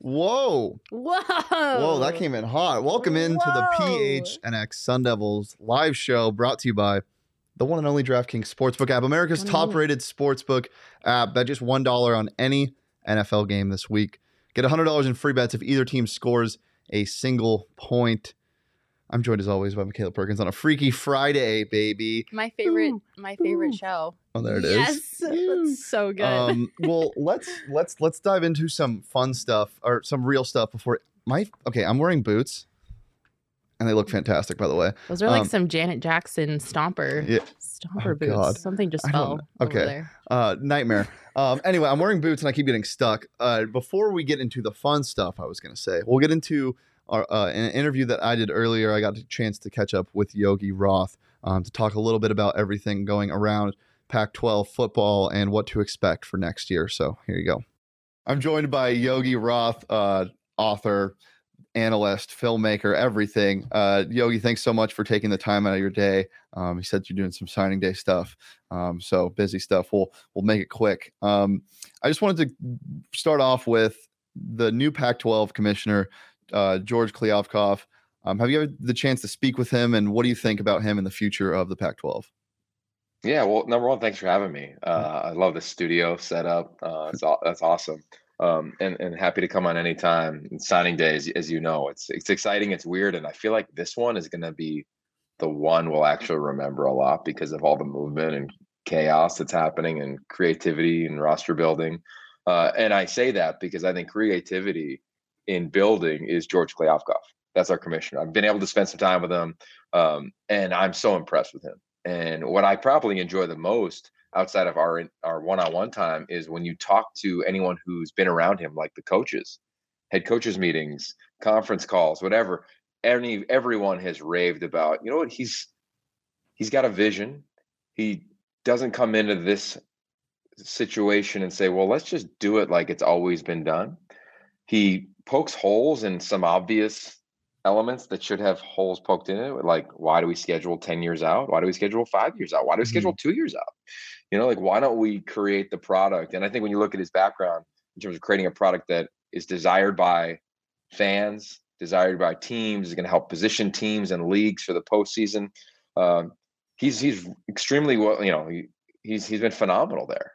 Whoa. Whoa. Whoa, that came in hot. Welcome into the PHNX Sun Devils live show brought to you by the one and only DraftKings Sportsbook app, America's top rated sportsbook app. Bet just $1 on any NFL game this week. Get $100 in free bets if either team scores a single point. I'm joined as always by Michaela Perkins on a Freaky Friday, baby. My favorite, my favorite show. Oh, there it is. Yes, that's so good. Um, well, let's let's let's dive into some fun stuff or some real stuff before my okay. I'm wearing boots, and they look fantastic, by the way. Those are like um, some Janet Jackson stomper, Yeah. stomper Oh, boots. God. Something just fell Okay. there. Uh, nightmare. Um, anyway, I'm wearing boots and I keep getting stuck. Uh, before we get into the fun stuff, I was gonna say we'll get into our uh, an interview that I did earlier. I got a chance to catch up with Yogi Roth um, to talk a little bit about everything going around Pac-12 football and what to expect for next year. So here you go. I'm joined by Yogi Roth, uh, author, analyst, filmmaker, everything. Uh, Yogi, thanks so much for taking the time out of your day. Um, he said you're doing some signing day stuff, um, so busy stuff. We'll we'll make it quick. Um, I just wanted to start off with the new Pac-12 commissioner, uh, George Kliavkoff. Um, have you had the chance to speak with him, and what do you think about him in the future of the Pac-12? Yeah, well, number one, thanks for having me. Uh, I love the studio setup. Uh, that's awesome, um, and and happy to come on anytime. And signing day, as, as you know, it's it's exciting. It's weird, and I feel like this one is going to be the one we'll actually remember a lot because of all the movement and chaos that's happening, and creativity and roster building. Uh, and I say that because I think creativity in building is George Kliavkoff. That's our commissioner. I've been able to spend some time with him, um, and I'm so impressed with him. And what I probably enjoy the most outside of our our one-on-one time is when you talk to anyone who's been around him, like the coaches, head coaches meetings, conference calls, whatever. Any everyone has raved about. You know what? He's he's got a vision. He doesn't come into this situation and say, "Well, let's just do it like it's always been done." He pokes holes in some obvious elements that should have holes poked in it. Like, why do we schedule 10 years out? Why do we schedule five years out? Why do we schedule two years out? You know, like, why don't we create the product? And I think when you look at his background in terms of creating a product that is desired by fans, desired by teams, is going to help position teams and leagues for the postseason. Um, he's he's extremely well, you know, he, he's he's been phenomenal there.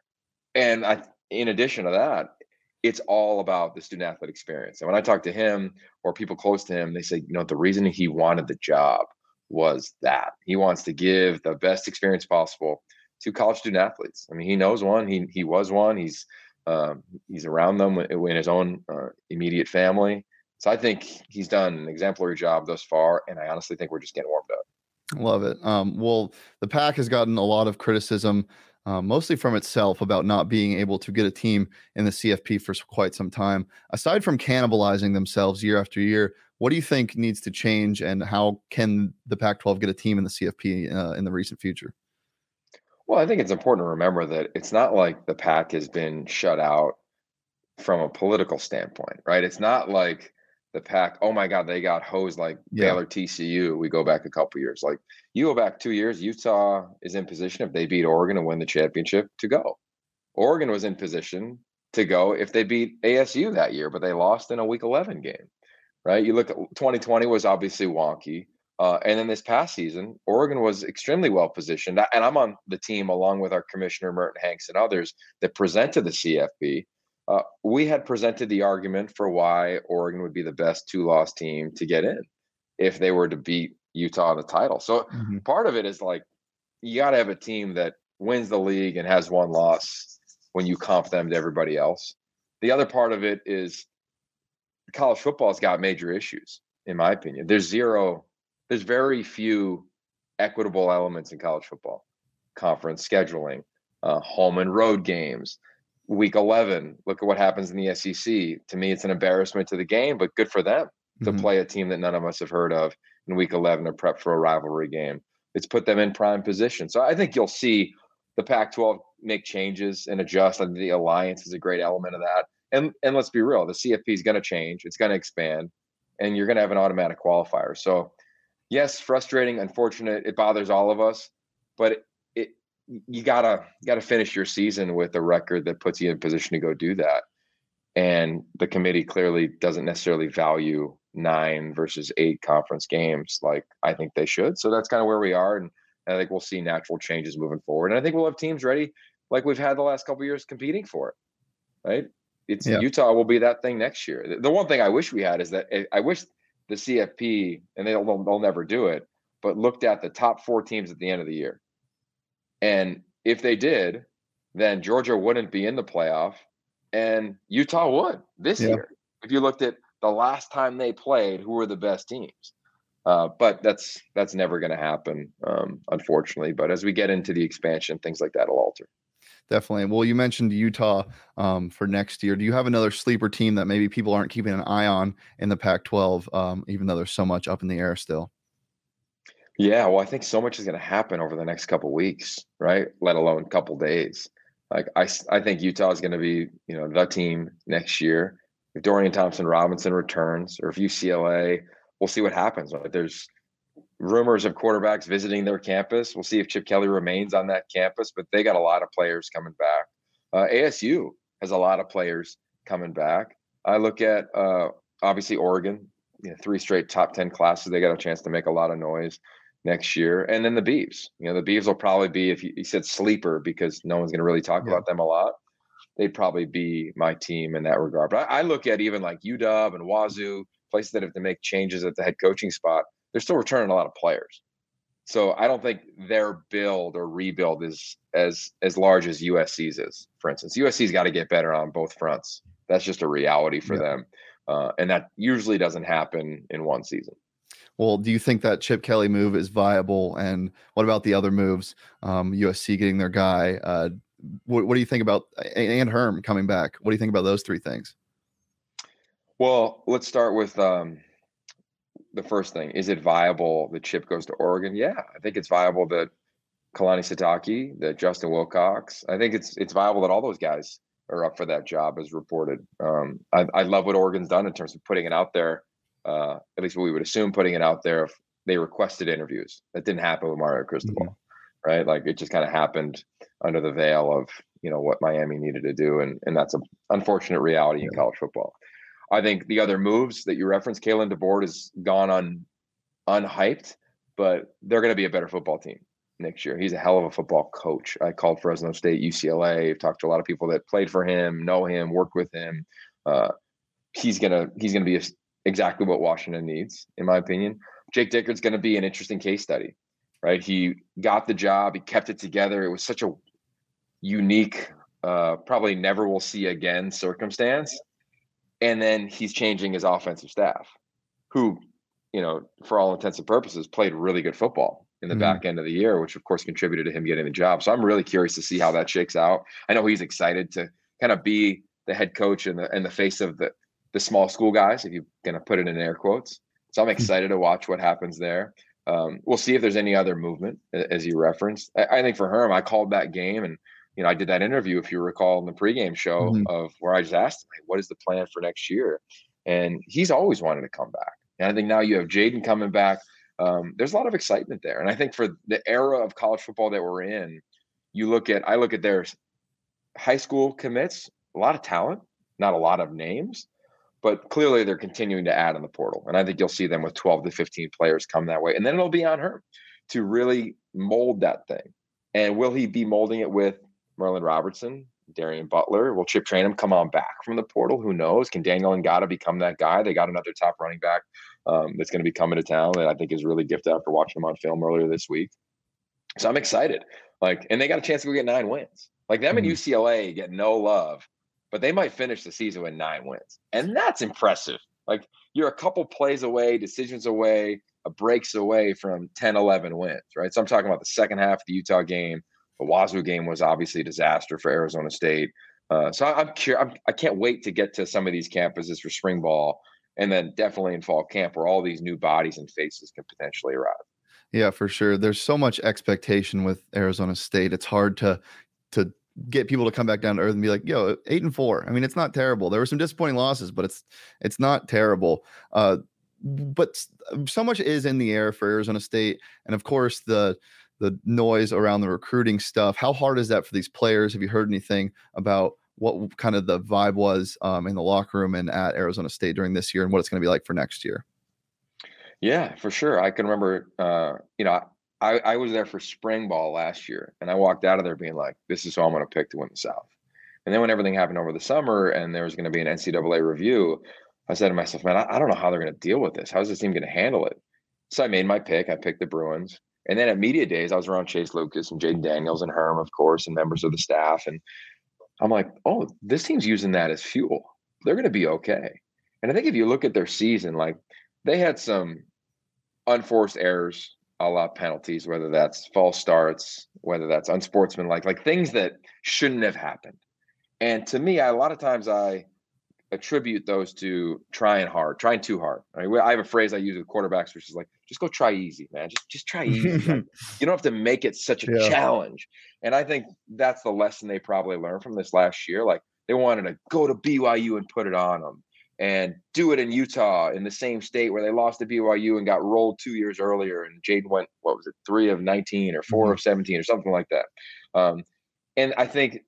And I, in addition to that, it's all about the student athlete experience. And when I talk to him or people close to him, they say, you know, the reason he wanted the job was that he wants to give the best experience possible to college student athletes. I mean, he knows one. He he was one. He's um, he's around them in his own uh, immediate family. So I think he's done an exemplary job thus far, and I honestly think we're just getting warmed up. Love it. Um, well, the pack has gotten a lot of criticism, uh, mostly from itself, about not being able to get a team in the CFP for quite some time. Aside from cannibalizing themselves year after year, what do you think needs to change, and how can the Pac-12 get a team in the CFP uh, in the recent future? Well, I think it's important to remember that it's not like the Pac has been shut out from a political standpoint, right? It's not like the pack, oh my God, they got hosed like Yeah. Baylor TCU. We go back a couple years. Like you go back two years, Utah is in position if they beat Oregon and win the championship to go. Oregon was in position to go if they beat ASU that year, but they lost in a week 11 game, right? You look at 2020 was obviously wonky. Uh, and then this past season, Oregon was extremely well positioned. And I'm on the team along with our commissioner, Merton Hanks, and others that presented the CFP. Uh, we had presented the argument for why Oregon would be the best two loss team to get in if they were to beat Utah in the title. So mm-hmm. part of it is like you got to have a team that wins the league and has one loss when you comp them to everybody else. The other part of it is college football's got major issues, in my opinion. There's zero, there's very few equitable elements in college football conference scheduling, uh, home and road games. Week 11, look at what happens in the SEC. To me, it's an embarrassment to the game, but good for them to mm-hmm. play a team that none of us have heard of in week 11 to prep for a rivalry game. It's put them in prime position. So I think you'll see the Pac 12 make changes and adjust. Think the alliance is a great element of that. And, and let's be real, the CFP is going to change, it's going to expand, and you're going to have an automatic qualifier. So, yes, frustrating, unfortunate. It bothers all of us, but you gotta gotta finish your season with a record that puts you in position to go do that. And the committee clearly doesn't necessarily value nine versus eight conference games like I think they should. So that's kind of where we are. And I think we'll see natural changes moving forward. And I think we'll have teams ready like we've had the last couple years competing for it. Right. It's yeah. Utah will be that thing next year. The one thing I wish we had is that eh, I wish the CFP, and they'll, they'll never do it, but looked at the top four teams at the end of the year. And if they did, then Georgia wouldn't be in the playoff and Utah would this yeah. year. If you looked at the last time they played, who were the best teams? Uh, but that's that's never going to happen, um, unfortunately. But as we get into the expansion, things like that will alter. Definitely. Well, you mentioned Utah um, for next year. Do you have another sleeper team that maybe people aren't keeping an eye on in the Pac-12, um, even though there's so much up in the air still? Yeah, well, I think so much is going to happen over the next couple weeks, right? Let alone couple days. Like I, I think Utah is going to be, you know, the team next year if Dorian Thompson Robinson returns or if UCLA, we'll see what happens. There's rumors of quarterbacks visiting their campus. We'll see if Chip Kelly remains on that campus, but they got a lot of players coming back. Uh, ASU has a lot of players coming back. I look at uh, obviously Oregon, you know, three straight top 10 classes. They got a chance to make a lot of noise next year. And then the Beavs, you know, the Beavs will probably be, if you, said sleeper, because no one's going to really talk yeah. about them a lot they'd probably be my team in that regard. But I, I look at even like UW and Wazoo, places that have to make changes at the head coaching spot, they're still returning a lot of players. So I don't think their build or rebuild is as as large as USC's is. For instance, USC's got to get better on both fronts. That's just a reality for yeah. them, uh, and that usually doesn't happen in one season. Well, do you think that Chip Kelly move is viable? And what about the other moves? Um, USC getting their guy, uh, what, what do you think about and Herm coming back? What do you think about those three things? Well, let's start with um, the first thing. Is it viable that Chip goes to Oregon? Yeah, I think it's viable that Kalani Sitake, that Justin Wilcox. I think it's it's viable that all those guys are up for that job, as reported. Um, I, I love what Oregon's done in terms of putting it out there. Uh, at least what we would assume putting it out there if they requested interviews. That didn't happen with Mario Cristobal. Mm-hmm right? Like it just kind of happened under the veil of you know what Miami needed to do, and and that's an unfortunate reality yeah. in college football. I think the other moves that you referenced, Kalen DeBoer has gone on unhyped, but they're going to be a better football team next year. He's a hell of a football coach. I called Fresno State, UCLA. I've talked to a lot of people that played for him, know him, worked with him. Uh, he's gonna he's gonna be a, exactly what Washington needs, in my opinion. Jake Dickert's going to be an interesting case study right? He got the job, he kept it together. It was such a unique, uh, probably never will see again circumstance. And then he's changing his offensive staff, who, you know, for all intents and purposes, played really good football in the mm-hmm. back end of the year, which of course contributed to him getting the job. So I'm really curious to see how that shakes out. I know he's excited to kind of be the head coach and the and the face of the the small school guys, if you're gonna put it in air quotes. So I'm hmm. excited to watch what happens there. Um, we'll see if there's any other movement, as you referenced. I, I, think for Herm, I called that game, and you know, I did that interview, if you recall, in the pregame show mm-hmm. of where I just asked him, hey, "What is the plan for next year?" And he's always wanted to come back. And I think now you have Jayden coming back. Um, there's a lot of excitement there, and I think for the era of college football that we're in, you look at I look at their high school commits, a lot of talent, not a lot of names, but clearly they're continuing to add in the portal. And I think you'll see them with 12 to 15 players come that way. And then it'll be on Herm to really mold that thing. And will he be molding it with Merlin Robertson, Darien Butler? Will Chip Trayanum come on back from the portal? Who knows? Can Daniyel and Ngata become that guy? They got another top running back um, that's going to be coming to town that I think is really gifted after watching him on film earlier this week. So I'm excited. Like, and they got a chance to go get nine wins. Like them and mm-hmm. UCLA get no love, but they might finish the season with nine wins. And that's impressive. Like you're a couple plays away, decisions away, a breaks away from 10, 11 wins, right? So I'm talking about the second half of the Utah game. The Wazoo game was obviously a disaster for Arizona State. Uh, so I'm curious. I can't wait to get to some of these campuses for spring ball, and then definitely in fall camp where all these new bodies and faces can potentially arrive. Yeah, for sure. There's so much expectation with Arizona State. It's hard to to get people to come back down to earth and be like, "Yo, eight and four." I mean, it's not terrible. There were some disappointing losses, but it's it's not terrible. Uh, but so much is in the air for Arizona State, and of course the the noise around the recruiting stuff. How hard is that for these players? Have you heard anything about what kind of the vibe was um, in the locker room and at Arizona State during this year, and what it's going to be like for next year? Yeah, for sure. I can remember, uh, you know, I, I was there for spring ball last year, and I walked out of there being like, "This is who I'm going to pick to win the South." And then when everything happened over the summer, and there was going to be an NCAA review, I said to myself, "Man, I, I don't know how they're going to deal with this. How's this team going to handle it?" So I made my pick. I picked the Bruins, and then at media days, I was around Chase Lucas and Jayden Daniels and Herm, of course, and members of the staff, and I'm like, "Oh, this team's using that as fuel. They're going to be okay." And I think if you look at their season, like they had some unforced errors a penalties, whether that's false starts, whether that's unsportsmanlike, like things that shouldn't have happened. And to me, I, a lot of times I attribute those to trying hard, trying too hard. I, mean, I have a phrase I use with quarterbacks, which is like, just go try easy, man. Just just try easy. you don't have to make it such a yeah. challenge. And I think that's the lesson they probably learned from this last year. Like they wanted to go to BYU and put it on them and do it in Utah in the same state where they lost to BYU and got rolled two years earlier. And Jayden went, what was it, three of 19 or 4 mm-hmm. of 17 or something like that. Um, and I think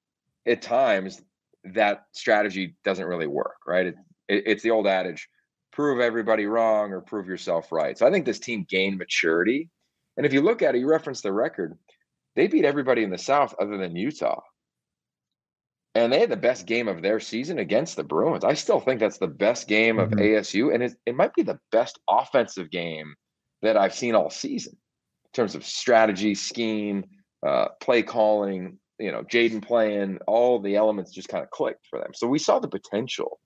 at times that strategy doesn't really work, right? It, it, it's the old adage prove everybody wrong or prove yourself right. So I think this team gained maturity. And if you look at it, you reference the record, they beat everybody in the South other than Utah and they had the best game of their season against the Bruins. I still think that's the best game of mm-hmm. ASU, and it, it might be the best offensive game that I've seen all season in terms of strategy, scheme, uh, play calling. You know, Jayden playing, all the elements just kind of clicked for them. So we saw the potential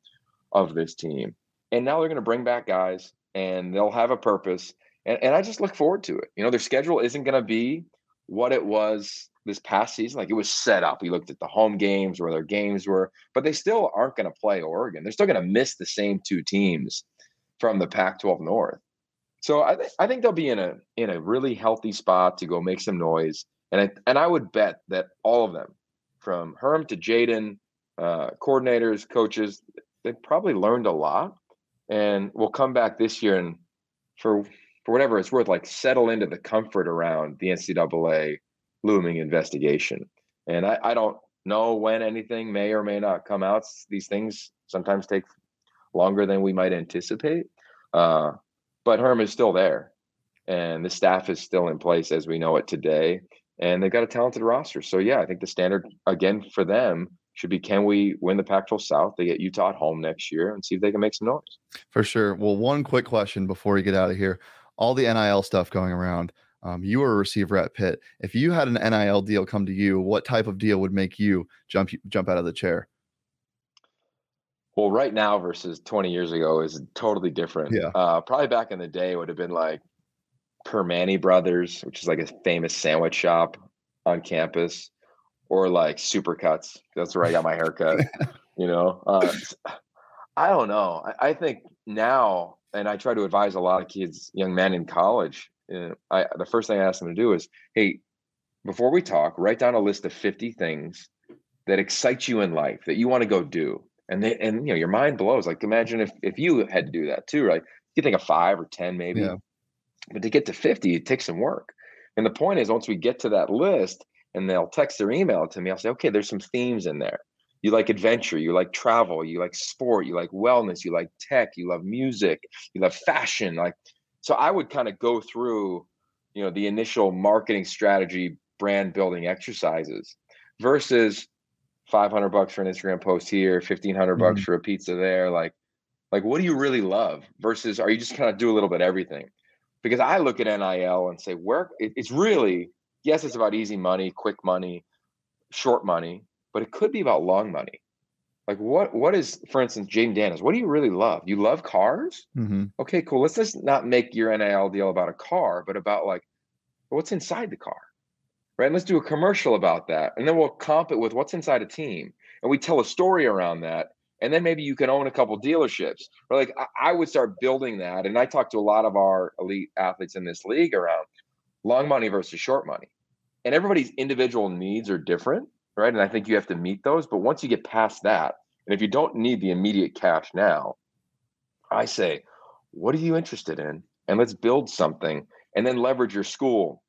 of this team, and now they're going to bring back guys, and they'll have a purpose. And, and I just look forward to it. You know, their schedule isn't going to be what it was this past season. Like it was set up. We looked at the home games where their games were, but they still aren't going to play Oregon. They're still going to miss the same two teams from the Pac-12 North. So I, th- I think they'll be in a in a really healthy spot to go make some noise. And I and I would bet that all of them, from Herm to Jayden, uh, coordinators, coaches, they probably learned a lot, and will come back this year and for for whatever it's worth, like settle into the comfort around the NCAA looming investigation. And I, I don't know when anything may or may not come out. These things sometimes take longer than we might anticipate. Uh, but Herm is still there, and the staff is still in place as we know it today. And they've got a talented roster. So yeah, I think the standard again for them should be can we win the Pac-12 South? They get Utah at home next year and see if they can make some noise. For sure. Well, one quick question before we get out of here. All the NIL stuff going around. Um, you were a receiver at Pitt. If you had an NIL deal come to you, what type of deal would make you jump jump out of the chair? Well, right now versus 20 years ago is totally different. Yeah. Uh, probably back in the day would have been like Primanti Brothers, which is like a famous sandwich shop on campus, or like Supercuts. That's where I got my haircut. you know, uh, I don't know. I, I think now, and I try to advise a lot of kids, young men in college uh, I the first thing I ask them to do is, hey, before we talk, write down a list of 50 things that excite you in life that you want to go do. And they and you know, your mind blows. Like imagine if if you had to do that too, right? You think of five or 10 maybe. Yeah. But to get to 50, it takes some work. And the point is once we get to that list and they'll text or email to me, I'll say, okay, there's some themes in there. You like adventure, you like travel, you like sport, you like wellness, you like tech, you love music, you love fashion. Like, so I would kind of go through, you know, the initial marketing strategy, brand building exercises versus 500 bucks for an Instagram post here, 1500 bucks Mhm. for a pizza there. Like, like what do you really love versus are you just kind of do a little bit of everything? Because I look at NIL and say, where it, it's really, yes, it's about easy money, quick money, short money, but it could be about long money. Like what what is, for instance, Jayden Daniels, what do you really love? You love cars? hmm Okay, cool. Let's just not make your NIL deal about a car, but about like what's inside the car. Right. And let's do a commercial about that. And then we'll comp it with what's inside a team. And we tell a story around that. And then maybe you can own a couple dealerships. Or like I, I would start building that. And I talk to a lot of our elite athletes in this league around long money versus short money. And everybody's individual needs are different, right? And I think you have to meet those. But once you get past that, and if you don't need the immediate cash now, I say, what are you interested in? And let's build something and then leverage your school,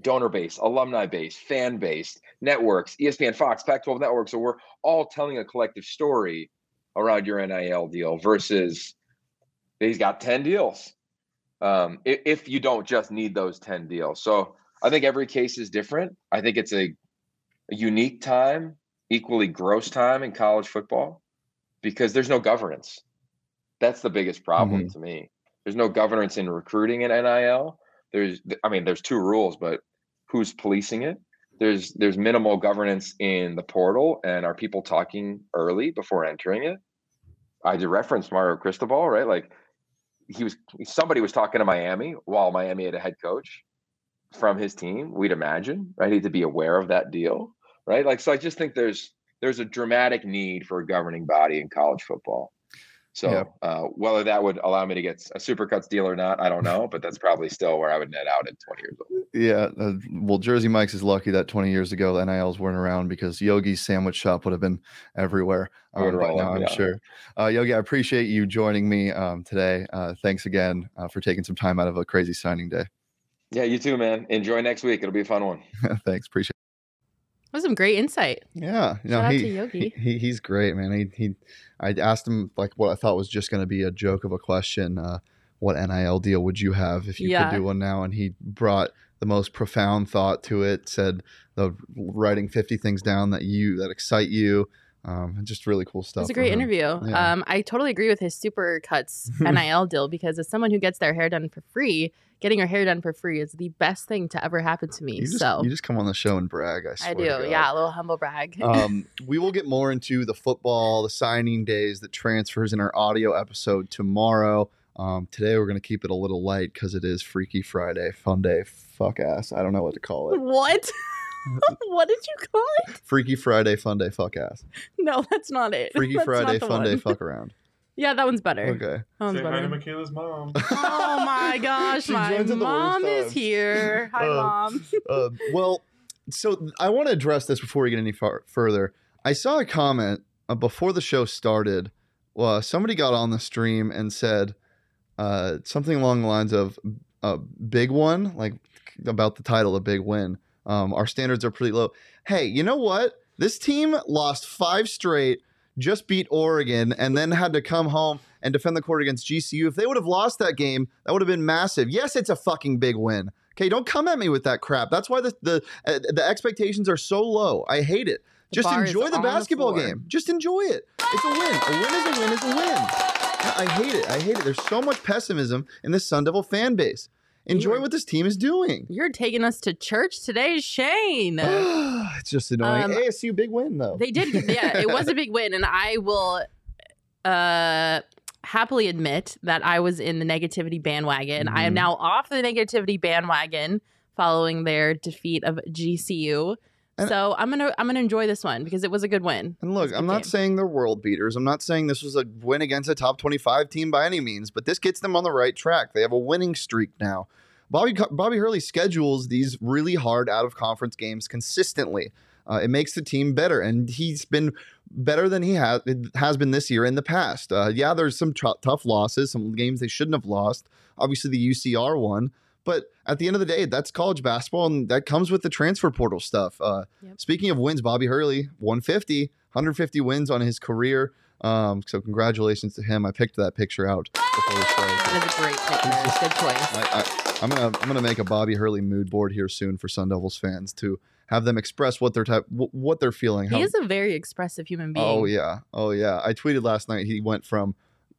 donor base, alumni base, fan base, networks, ESPN, Fox, Pac 12 networks. So we're all telling a collective story around your NIL deal versus he's got 10 deals. Um, if you don't just need those 10 deals. So I think every case is different. I think it's a, a unique time, equally gross time in college football because there's no governance. That's the biggest problem mm-hmm. to me. There's no governance in recruiting in NIL. There's, I mean, there's two rules, but who's policing it? There's there's minimal governance in the portal, and are people talking early before entering it? I did reference Mario Cristobal, right? Like he was somebody was talking to Miami while Miami had a head coach from his team. We'd imagine, right? He'd to be aware of that deal, right? Like so, I just think there's there's a dramatic need for a governing body in college football. So Yeah. uh, whether that would allow me to get a supercuts deal or not, I don't know, but that's probably still where I would net out at 20 years old. Yeah. Uh, well, Jersey Mike's is lucky that 20 years ago the NILs weren't around because Yogi's sandwich shop would have been everywhere. Um, by roll now, I'm yeah. sure. Uh, Yogi, I appreciate you joining me um, today. Uh, thanks again uh, for taking some time out of a crazy signing day. Yeah, you too, man. Enjoy next week. It'll be a fun one. thanks. Appreciate That was some great insight. Yeah. Shout out he, to Yogi. He, he, he's great, man. He, he, I asked him like what I thought was just going to be a joke of a question. Uh, what NIL deal would you have if you Yeah. could do one now? And he brought the most profound thought to it. Said the writing fifty things down that you that excite you. Um, and just really cool stuff. was a great interview. Yeah. Um, I totally agree with his super cuts NIL deal because as someone who gets their hair done for free, getting your hair done for free is the best thing to ever happen to me. You just, so you just come on the show and brag. I, I do. to God. Yeah, a little humble brag. um, we will get more into the football, the signing days, the transfers in our audio episode tomorrow. Um, today we're going to keep it a little light because it is Freaky Friday, fun day, fuck ass. I don't know what to call it. what? what did you call it? Freaky Friday, fun day, fuck ass. No, that's not it. Freaky That's Friday, fun day, fuck around. Yeah, that one's better. Okay. That one's Say hi to better. Michaela's mom. Oh my gosh, She my joins at the worst mom is times. here. Hi, Uh, mom. Uh, well, so I want to address this before we get any far- further. I saw a comment uh, before the show started. Well, somebody got on the stream and said uh, something along the lines of a big one, like about the title, a big win. Um, our standards are pretty low. Hey, you know what? This team lost five straight, just beat Oregon, and then had to come home and defend the court against GCU. If they would have lost that game, that would have been massive. Yes, it's a fucking big win. Okay, don't come at me with that crap. That's why the the, uh, the expectations are so low. I hate it. The Just enjoy the on the basketball game. Just enjoy it. It's a win. A win is a win is a win. I I hate it. I hate it. There's so much pessimism in the Sun Devil fan base. Enjoy You're- what this team is doing. You're taking us to church today, Shane. it's just annoying. Um, ASU big win though. They did, yeah. It was a big win, and I will uh, happily admit that I was in the negativity bandwagon. I am Mhm. now off the negativity bandwagon following their defeat of GCU. And- so I'm gonna I'm gonna enjoy this one because it was a good win. And look, I'm not game. saying they're world beaters. I'm not saying this was a win against a top 25 team by any means, but this gets them on the right track. They have a winning streak now. Bobby Bobby Hurley schedules these really hard out of conference games consistently. Uh, it makes the team better, and he's been better than he has has been this year in the past. Uh, yeah, there's some tr- tough losses, some games they shouldn't have lost. Obviously, the UCR one, but at the end of the day, that's college basketball, and that comes with the transfer portal stuff. Uh, Yep. Speaking of wins, Bobby Hurley 150 150 wins on his career. Um, so congratulations to him. I picked that picture out before the show. That is a great picture. Good choice. I, I, I'm gonna I'm gonna make a Bobby Hurley mood board here soon for Sun Devils fans to have them express what they're type what they're feeling. He is a very expressive human being. oh yeah, oh yeah. I tweeted last night. He went from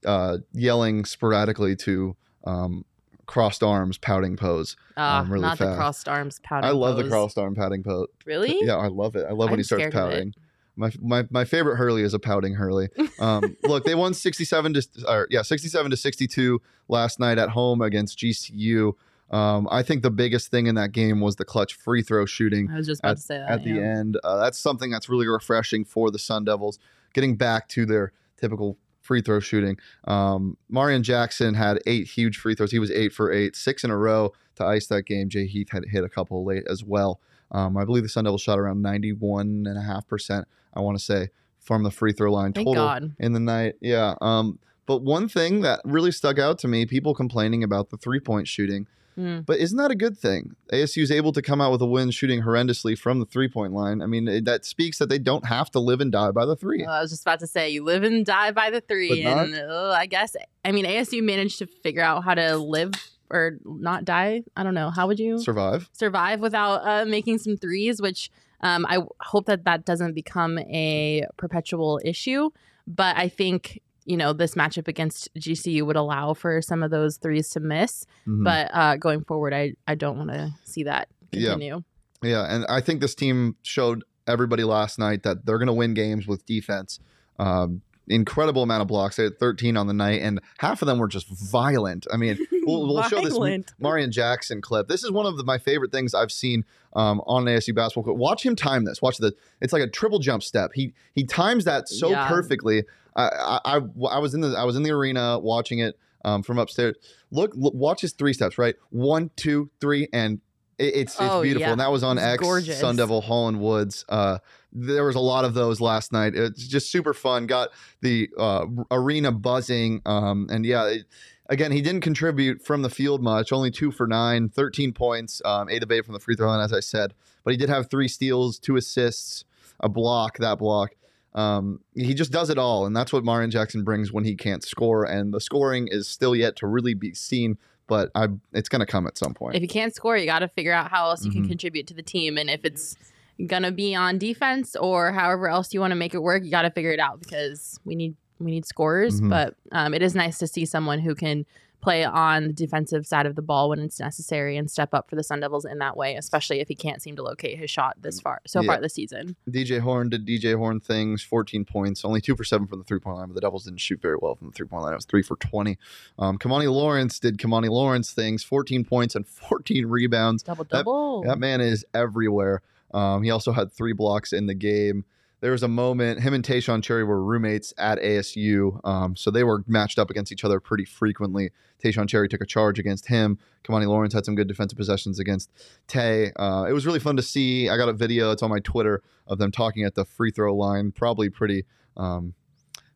uh, yelling sporadically to um, crossed arms pouting pose. Ah, um, really not the fast. crossed arms pouting. I love the crossed arm pouting pose. Really? Yeah, I love it. I love when I'm he starts scared of it. pouting. My, my my favorite Hurley is a pouting Hurley. Um, look, they won 67 to or, yeah 67 to 62 last night at home against GCU. Um, I think the biggest thing in that game was the clutch free throw shooting I was just about to say that. at the end. Uh, that's something that's really refreshing for the Sun Devils, getting back to their typical free throw shooting. Um, Marreon Jackson had eight huge free throws. He was eight for eight, six in a row to ice that game. Jay Heath had hit a couple late as well. Um, I believe the Sun Devils shot around 91.5%, I want to say, from the free throw line Thank total God. in the night. Yeah. Um, but one thing that really stuck out to me, people complaining about the three point shooting. Mm. But isn't that a good thing? ASU is able to come out with a win shooting horrendously from the three point line. I mean, it, that speaks that they don't have to live and die by the three. Well, I was just about to say you live and die by the three, But not- and uh, I guess I mean ASU managed to figure out how to live or not die. I don't know. How would you Survive. survive without uh, making some threes? Which um, I w- hope that that doesn't become a perpetual issue. But I think you know this matchup against GCU would allow for some of those threes to miss. Mhm. But uh, going forward, I I don't want to see that Yeah. continue. Yeah, and I think this team showed everybody last night that they're going to win games with defense. Um, incredible amount of blocks. They had 13 on the night, and half of them were just violent. I mean, we'll, we'll show this. Marreon Jackson clip. This is one of the, my favorite things I've seen um, on an ASU basketball court. Watch him time this. Watch the. It's like a triple jump step. He he times that so Yeah. perfectly. I, I I I was in the I was in the arena watching it um, from upstairs. Look, look, watch his three steps. Right, one, two, three, and it, it's it's Oh, beautiful. yeah. And that was on It's X gorgeous. Sun Devil Holland Woods. Uh, there was a lot of those last night. It's just super fun. Got the uh, arena buzzing. Um, and yeah, it, again, he didn't contribute from the field much. Only two for nine, 13 points, um, eight of eight from the free throw line, as I said. But he did have three steals, two assists, a block. That block. Um, he just does it all, and that's what Marreon Jackson brings when he can't score. And the scoring is still yet to really be seen, but I it's going to come at some point. if you can't score, you got to figure out how else you can Mhm. contribute to the team. And if it's gonna be on defense or however else you want to make it work, you got to figure it out because we need we need scorers. Mhm. But um, it is nice to see someone who can play on the defensive side of the ball when it's necessary and step up for the Sun Devils in that way, especially if he can't seem to locate his shot this far so Yeah. far this season. DJ Horn did DJ Horn things, 14 points, only two for seven from the three point line, but the Devils didn't shoot very well from the three point line. It was three for 20. Um, Kimani Lawrence did Kimani Lawrence things, 14 points and 14 rebounds. Double That- double. That man is everywhere. Um, he also had three blocks in the game. There was a moment, him and Taeshon Cherry were roommates at ASU, um, so they were matched up against each other pretty frequently. Taeshon Cherry took a charge against him. Kimani Lawrence had some good defensive possessions against Tay. Uh, it was really fun to see. I got a video, it's on my Twitter, of them talking at the free throw line, probably pretty um,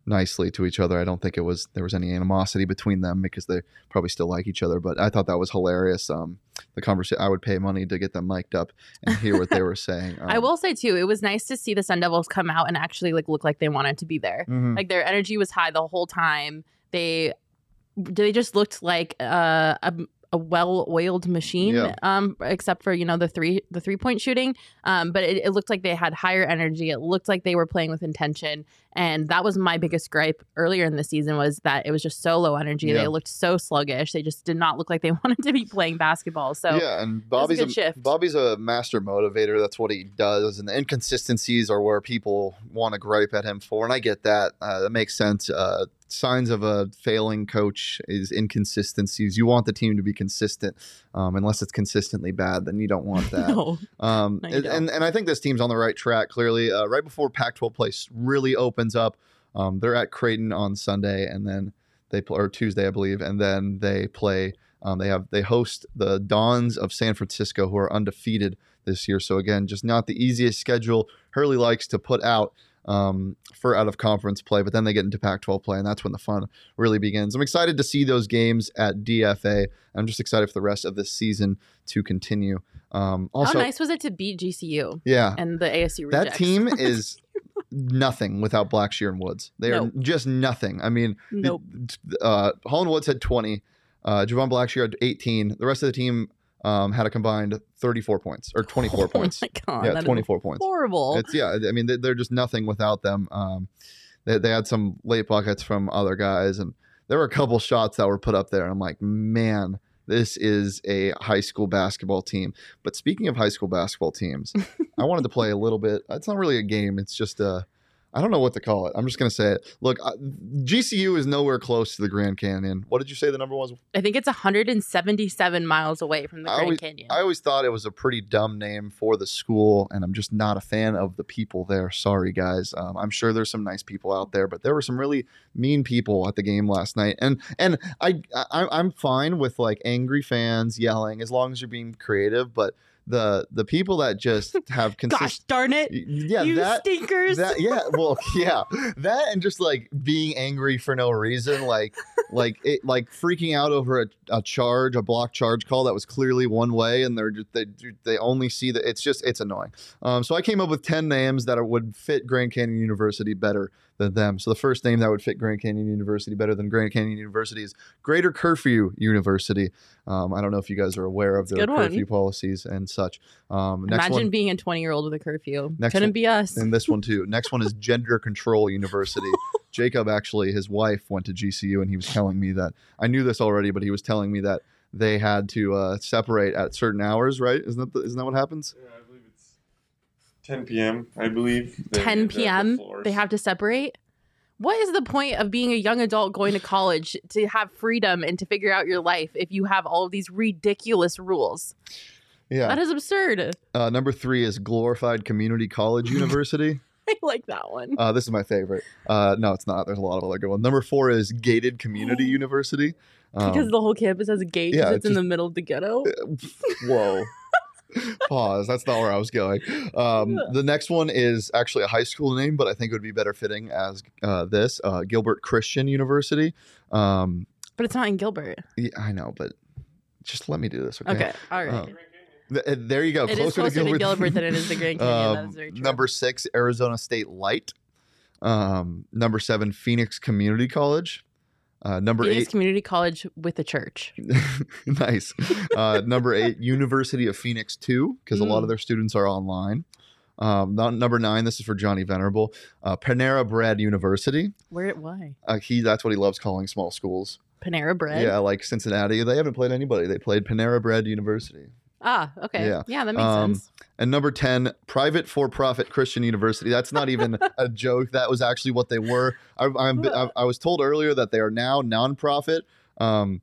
nicely to each other. I don't think it was there was any animosity between them because they probably still like each other, but I thought that was hilarious. Um, the conversation, I would pay money to get them mic'd up and hear what they were saying. I Um, will say too, it was nice to see the Sun Devils come out and actually like look like they wanted to be there. mhm. Like their energy was high the whole time. They they just looked like uh, a a well-oiled machine Yeah. um except for you know the three the three point shooting um but it, it looked like they had higher energy it looked like they were playing with intention and that was my biggest gripe earlier in the season was that it was just so low energy Yeah. they looked so sluggish they just did not look like they wanted to be playing basketball so yeah, and Bobby's a, shift. Bobby's a master motivator. That's what he does, and the inconsistencies are where people want to gripe at him for, and I get that. Uh, that makes sense. Uh, signs of a failing coach is inconsistencies. You want the team to be consistent, um, unless it's consistently bad, then you don't want that. no. Um, No, and, and and I think this team's on the right track. Clearly, uh, right before Pac-12 play really opens up, um, they're at Creighton on Sunday, and then they play or Tuesday, I believe, and then they play. Um, they have they host the Dons of San Francisco, who are undefeated this year. So again, just not the easiest schedule Hurley likes to put out um, for out of conference play. But then they get into Pac-12 play, and that's when the fun really begins. I'm excited to see those games at DFA. I'm just excited for the rest of this season to continue. Um, also, how nice was it to beat GCU yeah, and the ASU that team is nothing without Blackshear and Woods. They Nope. are just nothing. I mean, Nope. uh, Holland Woods had 20, uh, Jovan Blackshear had 18. The rest of the team um, had a combined 34 points or 24 points. Oh my god. yeah, that is 24 points. Horrible. It's yeah. I mean, they- they're just nothing without them. Um, they, they had some late buckets from other guys, and there were a couple shots that were put up there. And I'm like, man, this is a high school basketball team. But speaking of high school basketball teams, I wanted to play a little bit. It's not really a game. It's just a. I don't know what to call it. I'm just gonna say it. Look, I, GCU is nowhere close to the Grand Canyon. What did you say the number was? I think it's 177 miles away from the Grand always- Canyon. I always thought it was a pretty dumb name for the school, and I'm just not a fan of the people there. Sorry, guys. Um, I'm sure there's some nice people out there, but there were some really mean people at the game last night, and and I, I I'm fine with like angry fans yelling as long as you're being creative, but the the people that just have Gosh consistent, darn it. yeah, you that stinkers. that yeah well yeah that and just like being angry for no reason like like it like freaking out over a, a charge a block charge call that was clearly one way and they're just they they only see that it's just it's annoying um so i came up with 10 names that would fit grand canyon university better than them so the first name that would fit grand canyon university better than grand canyon university is greater curfew university um i don't know if you guys are aware of It's their good one. curfew policies and such um next Imagine one being a 20 year old with a curfew. Next Couldn't one- be us. and this one too. Next one is Gender Control University. Jacob actually, his wife went to GCU, and he was telling me that I knew this already, but he was telling me that they had to uh, separate at certain hours. Right? Isn't that the, isn't that what happens? Yeah, I believe it's 10 p.m. I believe. They- 10 the- the p.m. They have to separate. What is the point of being a young adult going to college to have freedom and to figure out your life if you have all of these ridiculous rules? Yeah. That is absurd. Uh, number three is Glorified Community College University. I like that one. Uh, this is my favorite. Uh, no, it's not. There's a lot of other good ones. Number four is Gated Community University. Um, because the whole campus has a gate yeah, because it's it's in just- the middle of the ghetto. Whoa. Pause. That's not where I was going. Um, the next one is actually a high school name, but I think it would be better fitting as uh, this uh, Gilbert Christian University. Um, But it's not in Gilbert. yeah, I know, but just let me do this, okay? Okay. All right. Uh, Th- uh, there you go. It is closer to Gilbert than it is the Grand Canyon. Um, is very true. Number six, Arizona State Light. Um, number seven, Phoenix Community College. Uh, number Phoenix eight, Community College with a church. nice. Uh, number eight, University of Phoenix 2, because a lot Mm. of their students are online. Um, number nine, this is for Johnny Venerable, uh, Panera Bread University. Where? Why? Uh, he that's what he loves calling small schools. Panera Bread. Yeah, like Cincinnati. They haven't played anybody. They played Panera Bread University. Ah. Okay. Yeah. Yeah. that makes Um, sense. And number 10, private for profit Christian University. That's not even a joke. That was actually what they were. I, I'm, I, I was told earlier that they are now nonprofit. Um,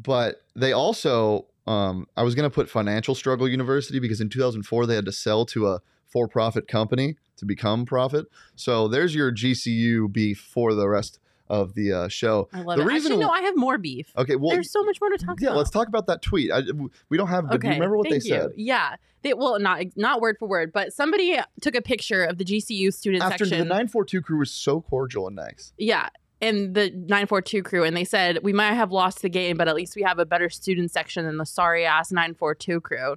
but they also, um, I was going to put Financial Struggle University because in 2004 they had to sell to a for profit company to become profit. So there's your GCU beef for the rest of the uh, show. I love the it. reason Actually, no, I have more beef. Okay, well, There's so much more to talk yeah, about. Yeah, let's talk about that tweet. I, we don't have, but do you remember what they you. said? Yeah. They, well, not not word for word, but somebody took a picture of the GCU student section. The 942 crew was so cordial and nice. yeah. And the 942 crew, and they said, We might have lost the game, but at least we have a better student section than the sorry ass 942 crew.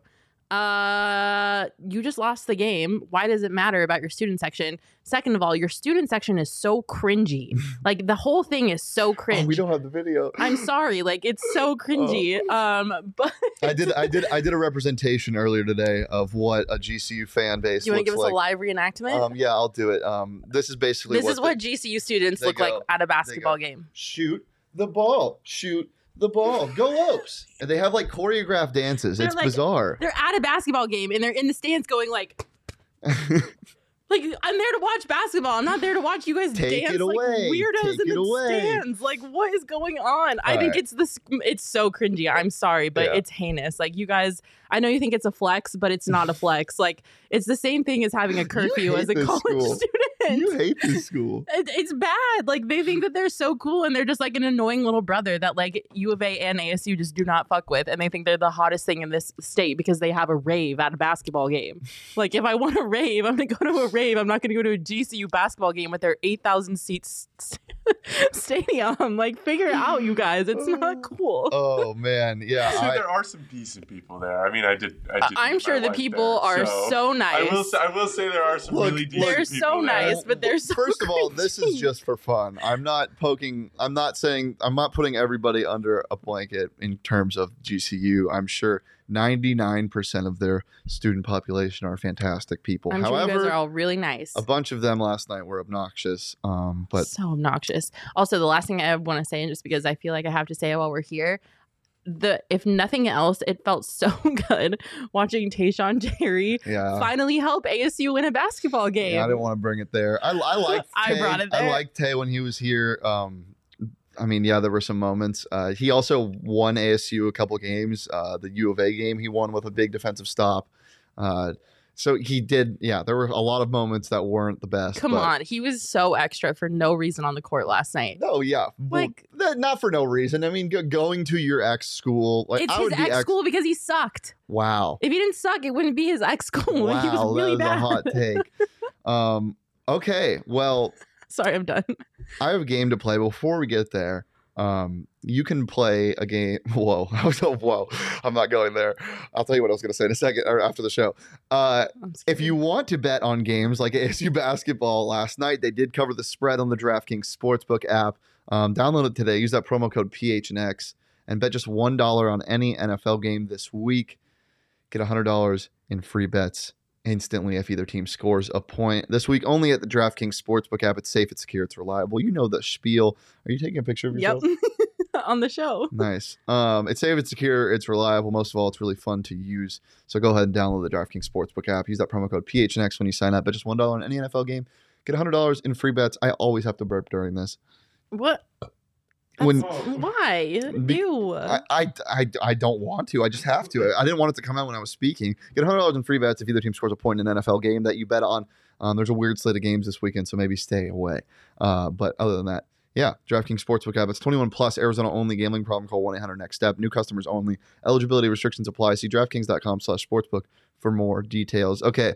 Uh, you just lost the game. Why does it matter about your student section? Second of all, your student section is so cringy. like the whole thing is so cringe. Oh, we don't have the video. I'm sorry, like it's so cringy. Um, but I did I did I did a representation earlier today of what a GCU fan base you want to give us like. a live reenactment? Um, yeah, I'll do it. Um, this is basically this what is the- what GCU students look like at a basketball go. game. shoot the ball, shoot the ball, go Lopes. And they have like choreographed dances. They're it's like- bizarre. They're at a basketball game and they're in the stands going like, like I'm there to watch basketball. I'm not there to watch you guys Take dance like weirdos Take in the away. stands. Like what is going on? I think right. it's this. It's so cringy. I'm sorry, but Yeah. it's heinous. Like you guys, I know you think it's a flex, but it's not a flex. Like it's the same thing as having a curfew as a college school. student. you hate this school. It, it's bad. Like they think that they're so cool and they're just like an annoying little brother that like U of A and ASU just do not fuck with, and they think they're the hottest thing in this state because they have a rave at a basketball game. like if I want a rave, I'm gonna go to a rave. I'm not gonna go to a GCU basketball game with their eight thousand seats. stadium. Like, figure it out, you guys. It's not oh. cool. Oh man, yeah. So I, there are some decent people there. I mean, I did. I did I'm sure the people there, are so, nice. I will. Say, I will say there are some Look, really look, decent They're people so there. nice, but they're so First of all, this is just for fun. I'm not poking. I'm not saying. I'm not putting everybody under a blanket in terms of GCU. I'm sure 99% of their student population are fantastic people. I'm sure you However, guys are all really nice. a bunch of them last night were obnoxious. Um, but so obnoxious. Also, the last thing I want to say, and just because I feel like I have to say it while we're here, the if nothing else, it felt so good watching Taeshon Cherry yeah. finally help ASU win a basketball game. Yeah, I didn't want to bring it there. I, I liked I brought it I liked Tay when he was here. Um, I mean, yeah, there were some moments. Uh, he also won ASU a couple games. Uh, the U of A game he won with a big defensive stop. Uh, so he did. Yeah, there were a lot of moments that weren't the best. Come but- on, he was so extra for no reason on the court last night. Oh yeah, Like- th- not for no reason. I mean, go- going to your ex school, like it's I his would be ex school because he sucked. Wow, If he didn't suck, it wouldn't be his ex school. he wow, was really that is bad. a hot take. um, okay, well, Sorry, I'm done. I have a game to play. Before we get there, um, you can play a game. Whoa, I was oh, whoa. I'm not going there. I'll tell you what I was going to say in a second or after the show. Uh, if you want to bet on games like ASU basketball last night, they did cover the spread on the DraftKings Sportsbook app. Um, download it today. Use that promo code PHNX and bet just one dollar on any NFL game this week. Get hundred dollars in free bets instantly if either team scores a point. This week only at the DraftKings Sportsbook app. It's safe, it's secure, it's reliable. You know the spiel. Are you taking a picture of Yep. yourself? on the show. nice. Um, it's safe, it's secure, it's reliable. Most of all, it's really fun to use. So go ahead and download the DraftKings Sportsbook app. Use that promo code PHNX when you sign up. Bet just one dollar on any NFL game. Get hundred dollars in free bets. I always have to burp during this. What? When why? Be- Ew. I, I, I, I don't want to. I just have to. I didn't want it to come out when I was speaking. Get hundred dollars in free bets if either team scores a point in an NFL game that you bet on. Um, there's a weird slate of games this weekend, so maybe stay away. Uh, but other than that, yeah, DraftKings Sportsbook app. It's 21 plus, Arizona only. Gambling problem? Call 1 800 Next Step. New customers only. Eligibility restrictions apply. See DraftKings.com/sportsbook for more details. Okay,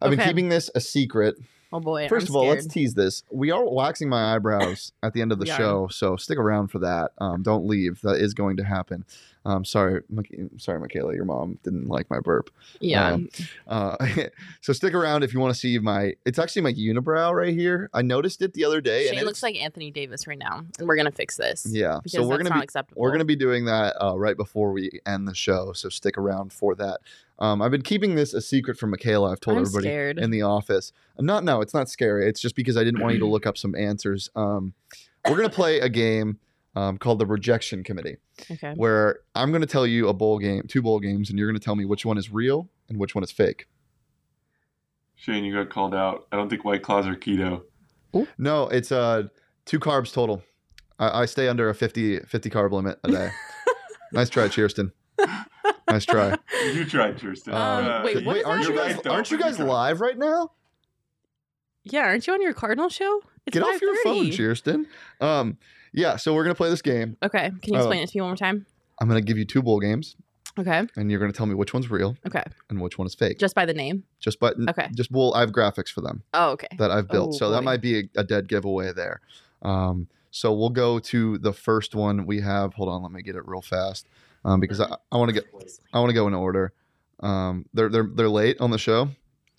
I've been keeping this a secret. Oh boy. First I'm of all, let's tease this. We are waxing my eyebrows at the end of the are. show, so stick around for that. Um, don't leave. That is going to happen. Um, sorry, sorry, Michaela. Your mom didn't like my burp. Yeah. um, Uh, so stick around if you want to see my. It's actually my unibrow right here. I noticed it the other day. and looks like Anthony Davis right now, and we're gonna fix this. Yeah. Because So we're that's gonna not be acceptable. we're gonna be doing that uh, right before we end the show. So stick around for that. Um, I've been keeping this a secret from Michaela. I've told I'm everybody scared. in the office. Not no, it's not scary. It's just because I didn't want you to look up some answers. Um, we're gonna play a game um, called the Rejection Committee, okay. where I'm gonna tell you a bowl game, two bowl games, and you're gonna tell me which one is real and which one is fake. Shane, you got called out. I don't think White Claws are keto. No, it's uh two carbs total. I, I stay under a 50, 50 carb limit a day. nice try, Cheerston. Nice try. You tried, Tristan. Um, Uh, wait, what is aren't you guys right, aren't you guys live right now? Yeah, aren't you on your Cardinal show? It's Get off your phone, 5:30. Cheerston. Um, yeah, so we're gonna play this game. Okay, can you Oh. explain it to me one more time? I'm gonna give you two bowl games, Okay, and you're gonna tell me which one's real okay, and which one is fake. just by the name. Just but Okay. just well, I have graphics for them Oh, okay. that I've built, Oh, so that might be a, a dead giveaway there. Um, so we'll go to the first one we have. Hold on, let me get it real fast, um, because I, I want to get I want to go in order. Um, they're they're they're late on the show.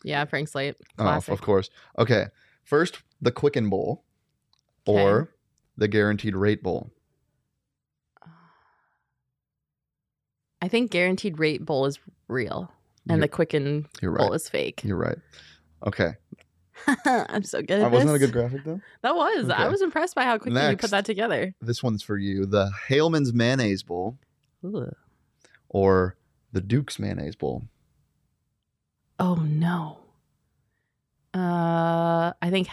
Yeah, Frank Slate. Oh, Classic. of course. Okay, first the Quicken Bowl, or the Guaranteed Rate Bowl. I think Guaranteed Rate Bowl is real, and the Quicken You're Bowl is fake. You're right. Okay, I'm so good at wasn't that a this. good graphic though? That was. I Okay. was impressed by how quickly you Next. put that together. This one's for you: the Hellmann's Mayonnaise Bowl Ooh. or the Duke's Mayonnaise Bowl. Oh no. Uh, I think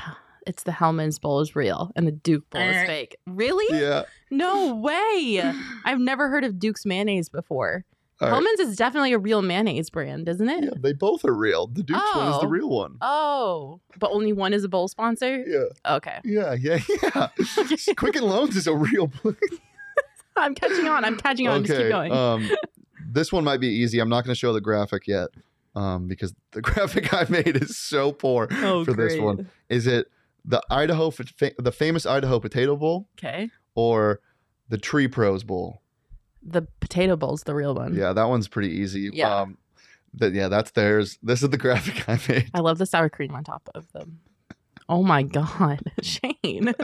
it's the Hellmann's Bowl is real and the Duke Bowl is fake. Really? Yeah. No way. I've never heard of Duke's mayonnaise before. All right. Hellmann's is definitely a real mayonnaise brand, isn't it? Yeah, they both are real. The Duke's one is the Oh. real one. Oh, but only one is a bowl sponsor. Yeah, Okay, yeah, yeah, yeah. Quicken Loans is a real place. I'm catching on. I'm catching on. Just keep going. Um, this one might be easy. I'm not going to show the graphic yet, um, because the graphic I made is so poor oh, for this one. Is it the Idaho, the famous Idaho Potato Bowl, Okay. or the Tree Pros Bowl? The potato bowl's the real one. Yeah, that one's pretty easy. Yeah. Um, that yeah, that's theirs. This is the graphic I made. I love the sour cream on top of them. Oh my god, Shane,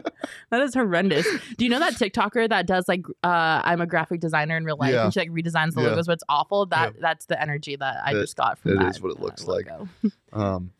that is horrendous. Do you know that TikToker that does like uh, I'm a graphic designer in real life Yeah. and she like redesigns the Yeah. logos, but it's awful. That that's the energy that I It- just got from it that. is what it uh, looks like. logo. Um,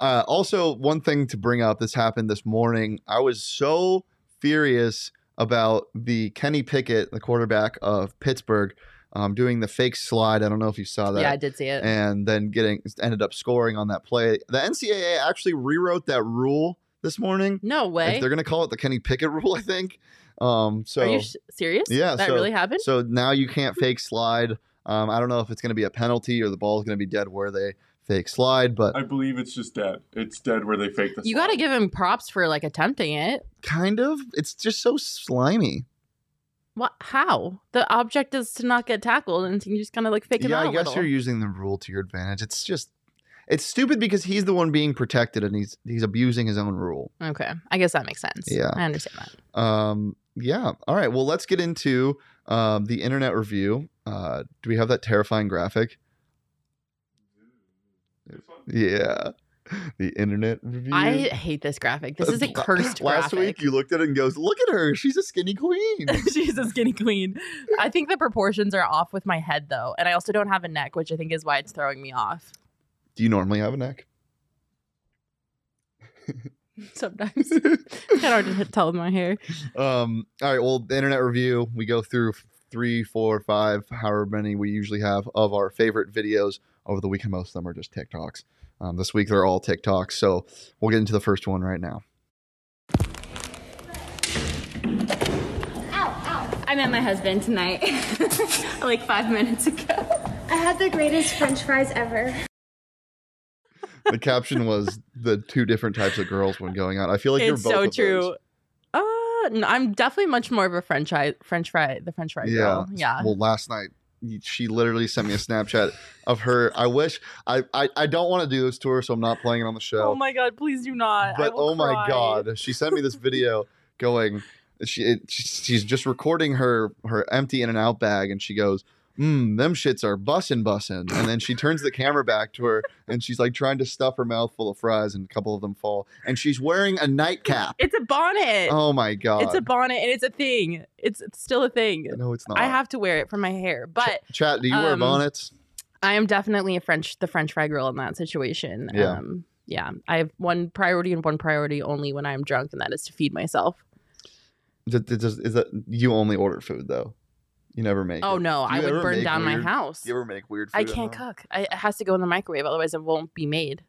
uh, also, one thing to bring up this happened this morning. I was so furious about the Kenny Pickett, the quarterback of Pittsburgh, um, doing the fake slide. I don't know if you saw that. Yeah, I did see it. and then getting ended up scoring on that play. The NCAA actually rewrote that rule this morning. no way. They're going to call it the Kenny Pickett rule, I think. Um, so Are you sh- serious? Yeah, that so- really happened. so now you can't fake slide. Um, I don't know if it's going to be a penalty or the ball is going to be dead where they fake slide, but I believe it's just dead. It's dead where they fake the. you got to give him props for like attempting it. kind of. It's just so slimy. What? How? The object is to not get tackled, and you just kind of like fake it yeah, out I a guess little. you're using the rule to your advantage. It's just, it's stupid because he's the one being protected and he's he's abusing his own rule. Okay, I guess that makes sense. Yeah. I understand that. Um, yeah. All right. Well, let's get into um, the internet review. Uh, do we have that terrifying graphic? Yeah. The internet review. I hate this graphic. This is a cursed Last graphic. week, you looked at it and goes, "Look at her. She's a skinny queen." She's a skinny queen. I think the proportions are off with my head though, and I also don't have a neck, which I think is why it's throwing me off. do you normally have a neck? Sometimes it's kind of hard to tell with my hair. Um, all right. Well, the internet review, we go through three, four, five, however many we usually have of our favorite videos over the weekend. Most of them are just TikToks. Um, this week they're all TikToks. So we'll get into the first one right now. I met my husband tonight, like five minutes ago. I had the greatest french fries ever. The caption was the two different types of girls when going out. I feel like it's you're both so of true. those. Uh, no, I'm definitely much more of a French fry, French fry, the French fry Yeah. girl. Yeah. Well, last night she literally sent me a Snapchat of her. I wish I I, I don't want to do this to her, so I'm not playing it on the show. oh my god, please do not. But oh my god she sent me this video going she it, she's just recording her her empty In-N-Out bag and she goes mm, them shits are bussin' bussin' and then she turns the camera back to her and she's like trying to stuff her mouth full of fries and a couple of them fall and she's wearing a nightcap It's a bonnet. oh my god It's a bonnet, and it's a thing. It's, it's still a thing. no it's not I have to wear it for my hair, but chat do you wear um, bonnets I am definitely a French, the French fry girl in that situation. Yeah. Um, yeah. I have one priority and one priority only when I'm drunk, and that is to feed myself. Is that you only order food though you never make Oh it. no, I would burn down my weird- house. you ever make weird food I can't cook. I, it has to go in the microwave, otherwise it won't be made.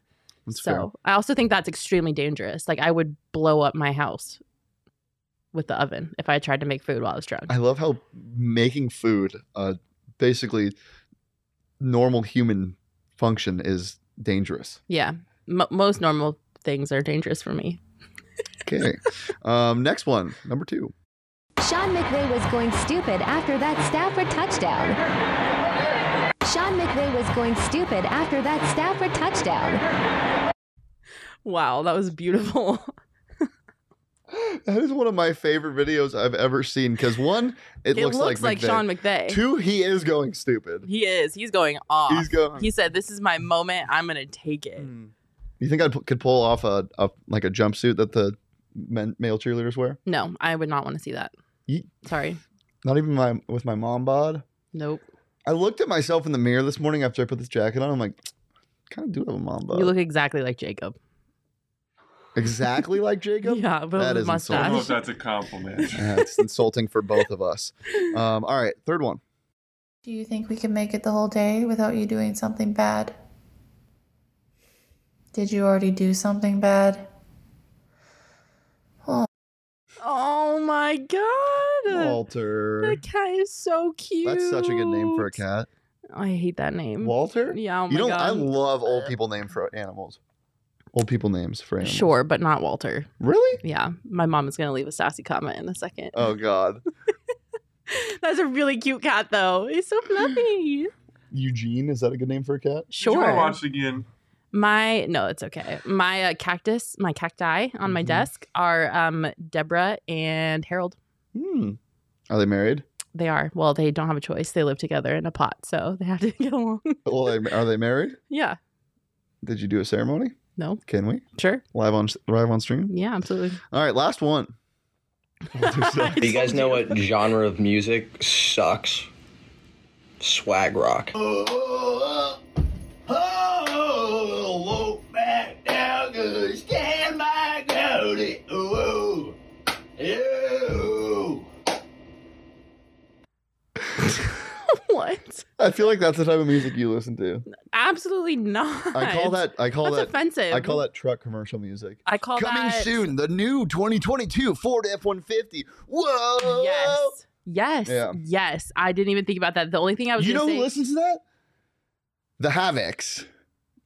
That's so fair. I also think that's extremely dangerous. Like I would blow up my house with the oven if I tried to make food while I was drunk. I love how making food, uh, basically normal human function, is dangerous. yeah, M- most normal things are dangerous for me. Okay. um, next one, number two. Sean McVay was going stupid after that Stafford touchdown. Sean McVay was going stupid after that Stafford touchdown. Wow, that was beautiful. That is one of my favorite videos I've ever seen because one, it, It, looks, looks, like, McVay. Sean McVay. Two, he is going stupid. He is. He's going off. He's going. He said, "This is my moment. I'm gonna take it." Hmm. You think I could pull off a, a like a jumpsuit that the men, male cheerleaders wear? No, I would not want to see that. Ye- Sorry. Not even my with my mom bod. Nope. I looked at myself in the mirror this morning after I put this jacket on. I'm like, kind of do have a mom bod. You look exactly like Jacob. exactly like Jacob. Yeah, but That with is I insulting. don't know mustache. if that's a compliment. That's insulting for both of us. Um, all right, third one. Do you think we can make it the whole day without you doing something bad? Did you already do something bad? Oh, my god. Walter. The cat is so cute. That's such a good name for a cat. I hate that name. Walter. Yeah, oh my you know, god. I love old people name for animals. Old people names for animals. Sure, but not Walter. Really? Yeah, my mom is gonna leave a sassy comment in a second. Oh God. That's a really cute cat, though. He's so fluffy. Eugene is that a good name for a cat? Did you Sure. watch again? My no, it's okay. My uh, cactus, my cacti on my Mhm. desk are um Deborah and Harold. Hmm. Are they married? They are. Well, they don't have a choice. They live together in a pot, so they have to get along. Well, are they married? yeah. Did you do a ceremony? No. Can we Sure. live on live on stream? Yeah, absolutely. All right, last one. Do you guys know what genre of music sucks? Swag rock. what? I feel like that's the type of music you listen to. Absolutely not. I call that. I call That's that offensive. I call that truck commercial music. I call Coming that soon, the new 2022 Ford F150. Whoa! Yes. Yes. Yeah. Yes. I didn't even think about that. The only thing I was You know gonna who listens to that? The Havocs.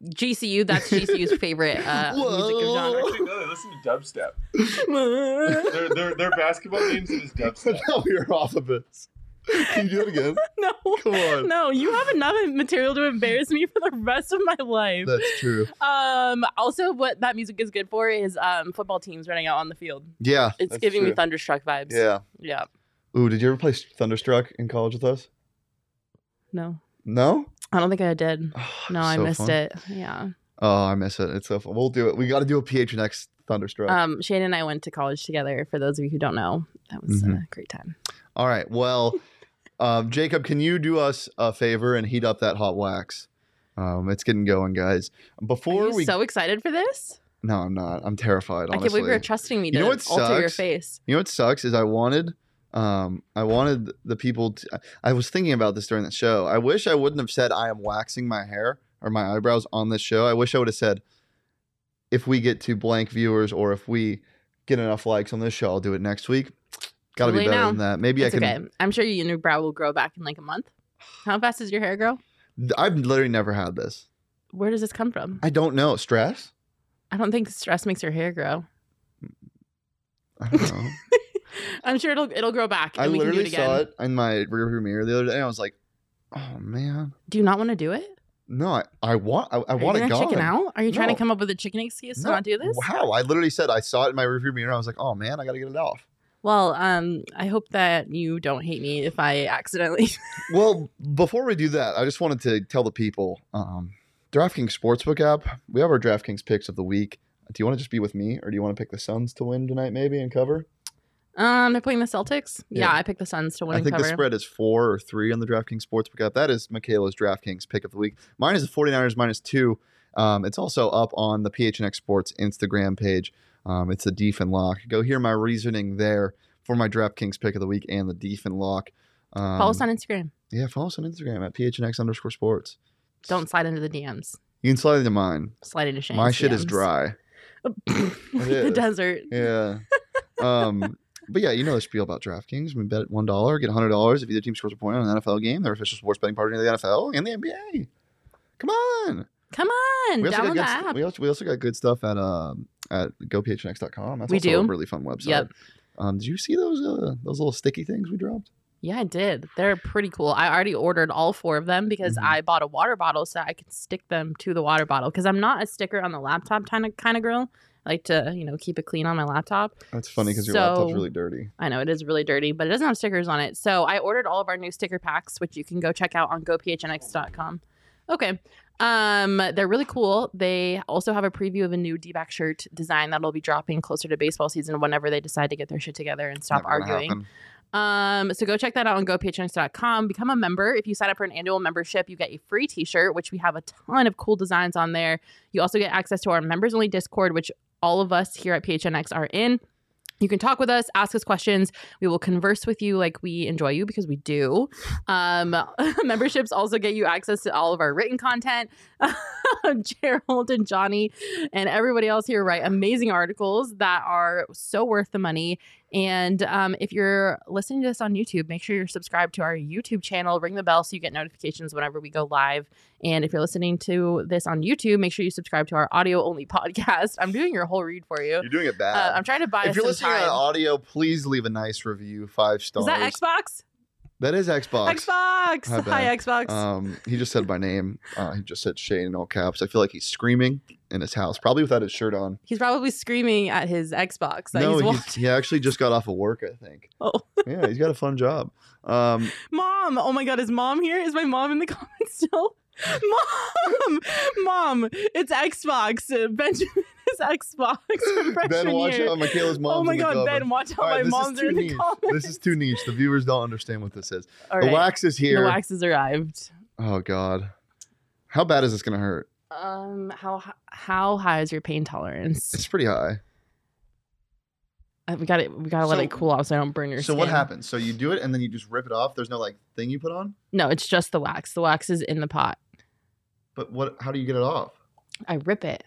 GCU, that's GCU's favorite uh, music genre. Actually, no, they listen to dubstep. their, their, their basketball games it is dubstep. now we are off of this. Can you do it again? No. Come on. No, you have enough material to embarrass me for the rest of my life. That's true. Um. Also, what that music is good for is um football teams running out on the field. Yeah. It's giving me thunderstruck vibes. Yeah. Yeah. Ooh, did you ever play Thunderstruck in college with us? No, No? I don't think I did. No, I missed fun. it. Yeah. Oh, I miss it. It's so fun. We'll do it. We got to do a PHNX Thunderstruck. Um. Shane and I went to college together. For those of you who don't know, that was a Mhm. great time. All right. Well, um, Jacob, can you do us a favor and heat up that hot wax? Um, it's getting going, guys. Before Are you we, so excited for this? no, I'm not. I'm terrified. I can't believe you're trusting me to You know what alter your face. You know what sucks is I wanted, um, I wanted the people. To, I was thinking about this during the show. I wish I wouldn't have said I am waxing my hair or my eyebrows on this show. I wish I would have said, if we get to blank viewers or if we get enough likes on this show, I'll do it next week. Got to be better now. than that. Maybe it's I can. okay. I'm sure your unibrow will grow back in like a month. How fast does your hair grow? I've literally never had this. Where does this come from? I don't know. Stress? I don't think stress makes your hair grow. I don't know. I'm sure it'll it'll grow back. I we can do literally it again. saw it in my rearview mirror the other day. And I was like, oh man. Do you not want to do it? No, I, I want I, I want it gonna gone. chicken out? Are you trying to come up with a chicken excuse to not do this? How? I literally said I saw it in my rearview mirror. I was like, oh man, I got to get it off. Well, um, I hope that you don't hate me if I accidentally. Well, before we do that, I just wanted to tell the people, um, DraftKings Sportsbook app. We have our DraftKings picks of the week. Do you want to just be with me, or do you want to pick the Suns to win tonight, maybe and cover? um, they're playing the Celtics. Yeah, Yeah. I picked the Suns to win I think cover. the spread is four or three on the DraftKings Sportsbook app. That is Michaela's DraftKings pick of the week. Mine is the 49ers minus two. Um, it's also up on the PHNX Sports Instagram page. Um, it's a Deeth and Lock. Go hear my reasoning there for my DraftKings pick of the week and the Deeth and Lock. Um, Follow us on Instagram. Yeah, follow us on Instagram at PHNX underscore sports. Don't slide into the DMs. You can slide into mine. Slide into Shane's my shit is DMs. dry. the desert. Yeah. um, but yeah, you know the spiel about DraftKings. We bet one dollar, get hundred dollars if either team scores a point on an NFL game. Their official sports betting partner in the NFL and the NBA. Come on. Come on, We also, got good, st- we, also, we also got good stuff at um at gophnx.com. That's We also a really fun website. Yep. Um, did you see those uh, those little sticky things we dropped? Yeah, I did. They're pretty cool. I already ordered all four of them because Mhm. I bought a water bottle so I could stick them to the water bottle. Because I'm not a sticker on the laptop kind of kind of girl. I like to, you know, keep it clean on my laptop. That's funny because your laptop's really dirty. I know it is really dirty, but it doesn't have stickers on it. So I ordered all of our new sticker packs, which you can go check out on gophnx.com. Okay. Um, they're really cool. They also have a preview of a new D-back shirt design that'll be dropping closer to baseball season whenever they decide to get their shit together and stop Never arguing. Um, so go check that out on gophnx.com. Become a member. If you sign up for an annual membership, you get a free t-shirt, which we have a ton of cool designs on there. You also get access to our members only Discord, which all of us here at PHNX are in. You can talk with us, ask us questions. We will converse with you like we enjoy you because we do. Um, memberships also get you access to all of our written content. Gerald and Johnny and everybody else here write amazing articles that are so worth the money. And um, if you're listening to this on YouTube, make sure you're subscribed to our YouTube channel. Ring the bell so you get notifications whenever we go live. And if you're listening to this on YouTube, make sure you subscribe to our audio only podcast. I'm doing your whole read for you. You're doing it bad. Uh, I'm trying to buy if you're listening time. on audio, please leave a nice review, five stars. Is that Xbox? That is Xbox. Xbox. Hi. Xbox. Um, he just said my name. Uh, he just said Shane in all caps. I feel like he's screaming in his house, probably without his shirt on. he's probably screaming at his Xbox that no, he's he's, he actually just got off of work. I think. Oh. Yeah, he's got a fun job. Um, Mom, oh my god, is mom here? Is my mom in the comments still? Mom, mom, it's Xbox. Uh, Benjamin is Xbox ben, watch year. out. Michaela's mom's Oh my god. Ben, watch out. All right, my mom's are in the niche. comments. This is too niche. The viewers don't understand what this is. All the right. wax is here. The wax has arrived. Oh God, how bad is this gonna hurt? Um, how how high is your pain tolerance? It's pretty high. Uh, We got to We gotta let So- it cool off so I don't burn your So skin. what happens? So you do it and then you just rip it off. There's no like thing you put on. No, it's just the wax. The wax is in the pot. But what? How do you get it off? I rip it.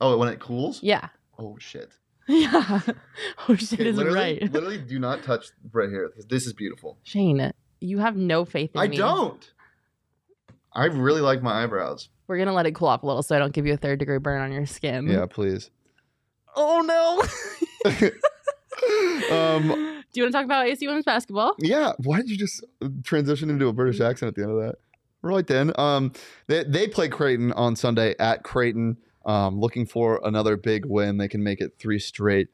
Oh, when it cools. Yeah. Oh shit. Yeah. oh shit Okay, is literally, right. literally, do not touch right here because this is beautiful. Shane, you have no faith in me. I me. don't. I really like my eyebrows. We're gonna let it cool off a little so I don't give you a third degree burn on your skin. Yeah, please. Oh no. Um. Do you want to talk about AC women's basketball? Yeah. Why did you just transition into a British accent at the end of that? Right then. Um. They they play Creighton on Sunday at Creighton. Um. Looking for another big win. They can make it three straight.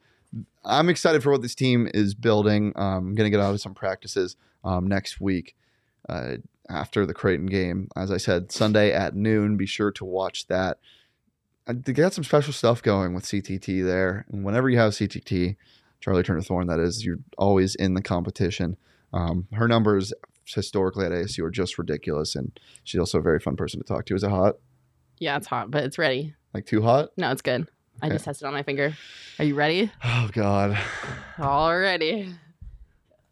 I'm excited for what this team is building. Um, I'm gonna get out of some practices um, next week. Uh, after the Creighton game, as I said, Sunday at noon. Be sure to watch that. They got some special stuff going with CTT there, and whenever you have CTT, Charli Turner Thorn, that is, you're always in the competition. Um, her numbers historically at ASU are just ridiculous, and she's also a very fun person to talk to. Is it hot? Yeah, it's hot, but it's ready. Like too hot? No, it's good. I just tested on my finger. Are you ready? Oh God. Already.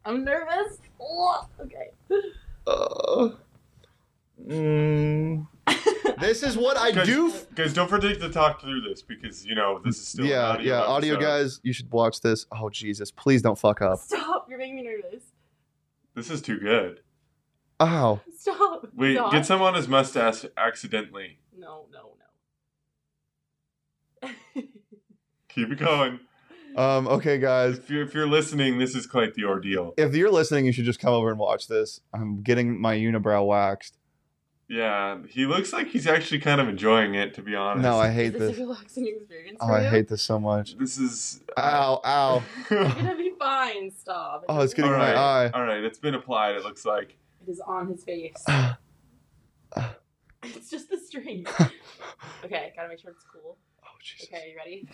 I'm nervous. Oh, okay. Uh, mm, this is what I Guys- do. Guys, don't forget to talk through this because you know this is still an yeah, audio yeah. Audio episode. guys, you should watch this. Oh Jesus, please don't fuck up. Stop. You're making me nervous. This is too good. Ow. Stop. Wait, Stop. get some on his mustache accidentally. No, no, no. Keep it going. Um. Okay, guys. If you're, if you're listening, this is quite the ordeal. If you're listening, you should just come over and watch this. I'm getting my unibrow waxed. Yeah, he looks like he's actually kind of enjoying it, to be honest. No, I Is hate this this. a relaxing experience Oh, for I you? hate this so much. This is. Ow, ow. You're gonna be fine. Stop. Oh, it's getting all in my eye. all right. It's been applied. It looks like. It is on his face. it's just the string. okay, gotta make sure it's cool. Oh, Jesus. Okay, you ready?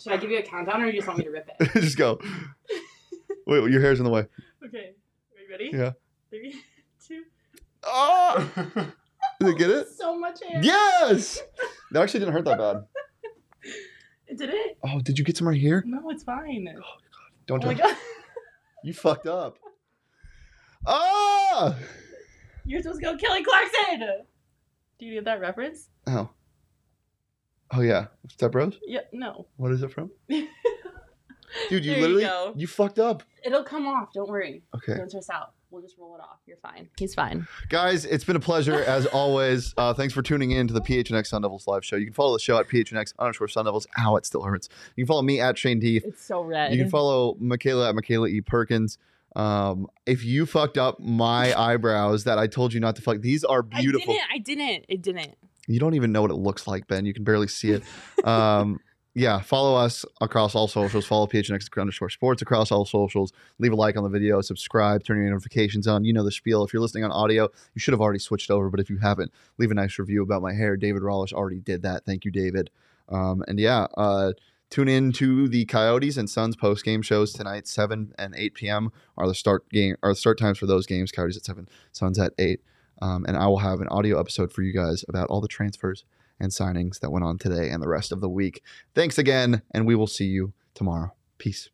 Should I give you a countdown or you just want me to rip it? just go. Wait, your hair's in the way. Okay, are you ready? Yeah. Three, two. Oh! Did it get it? So much hair. Yes! That actually didn't hurt that bad. Did it? Oh, did you get some right here? No, it's fine. Oh God! Don't oh my god. You fucked up. Ah! You're supposed to go Kelly Clarkson. Do you get that reference? Oh. Oh yeah. Step Bros? Yeah. No. What is it from? Dude, you There you literally go. you fucked up. It'll come off. Don't worry. Okay. Don't stress out. We'll just roll it off. You're fine. He's fine. Guys, it's been a pleasure as always. Uh, thanks for tuning in to the PHNX Sun Devils live show. You can follow the show at PHNX underscore Sun Devils. Ow, it still hurts. You can follow me at Shane Deeth. It's so red. You can follow Michaela at Michaela E. Perkins. Um, if you fucked up my eyebrows that I told you not to fuck, these are beautiful. I didn't. I didn't. It didn't. You don't even know what it looks like, Ben. You can barely see it. Um, yeah, follow us across all socials. Follow PHNX underscore sports across all socials. Leave a like on the video, subscribe, turn your notifications on. You know the spiel. If you're listening on audio, you should have already switched over, but if you haven't, leave a nice review about my hair. David Rollish already did that. Thank you, David. Um, and yeah, uh, tune in to the Coyotes and Suns post game shows tonight. Seven and eight p.m. are the start game are the start times for those games. Coyotes at seven, Suns at eight. Um, and I will have an audio episode for you guys about all the transfers and signings that went on today and the rest of the week. Thanks again, and we will see you tomorrow. Peace.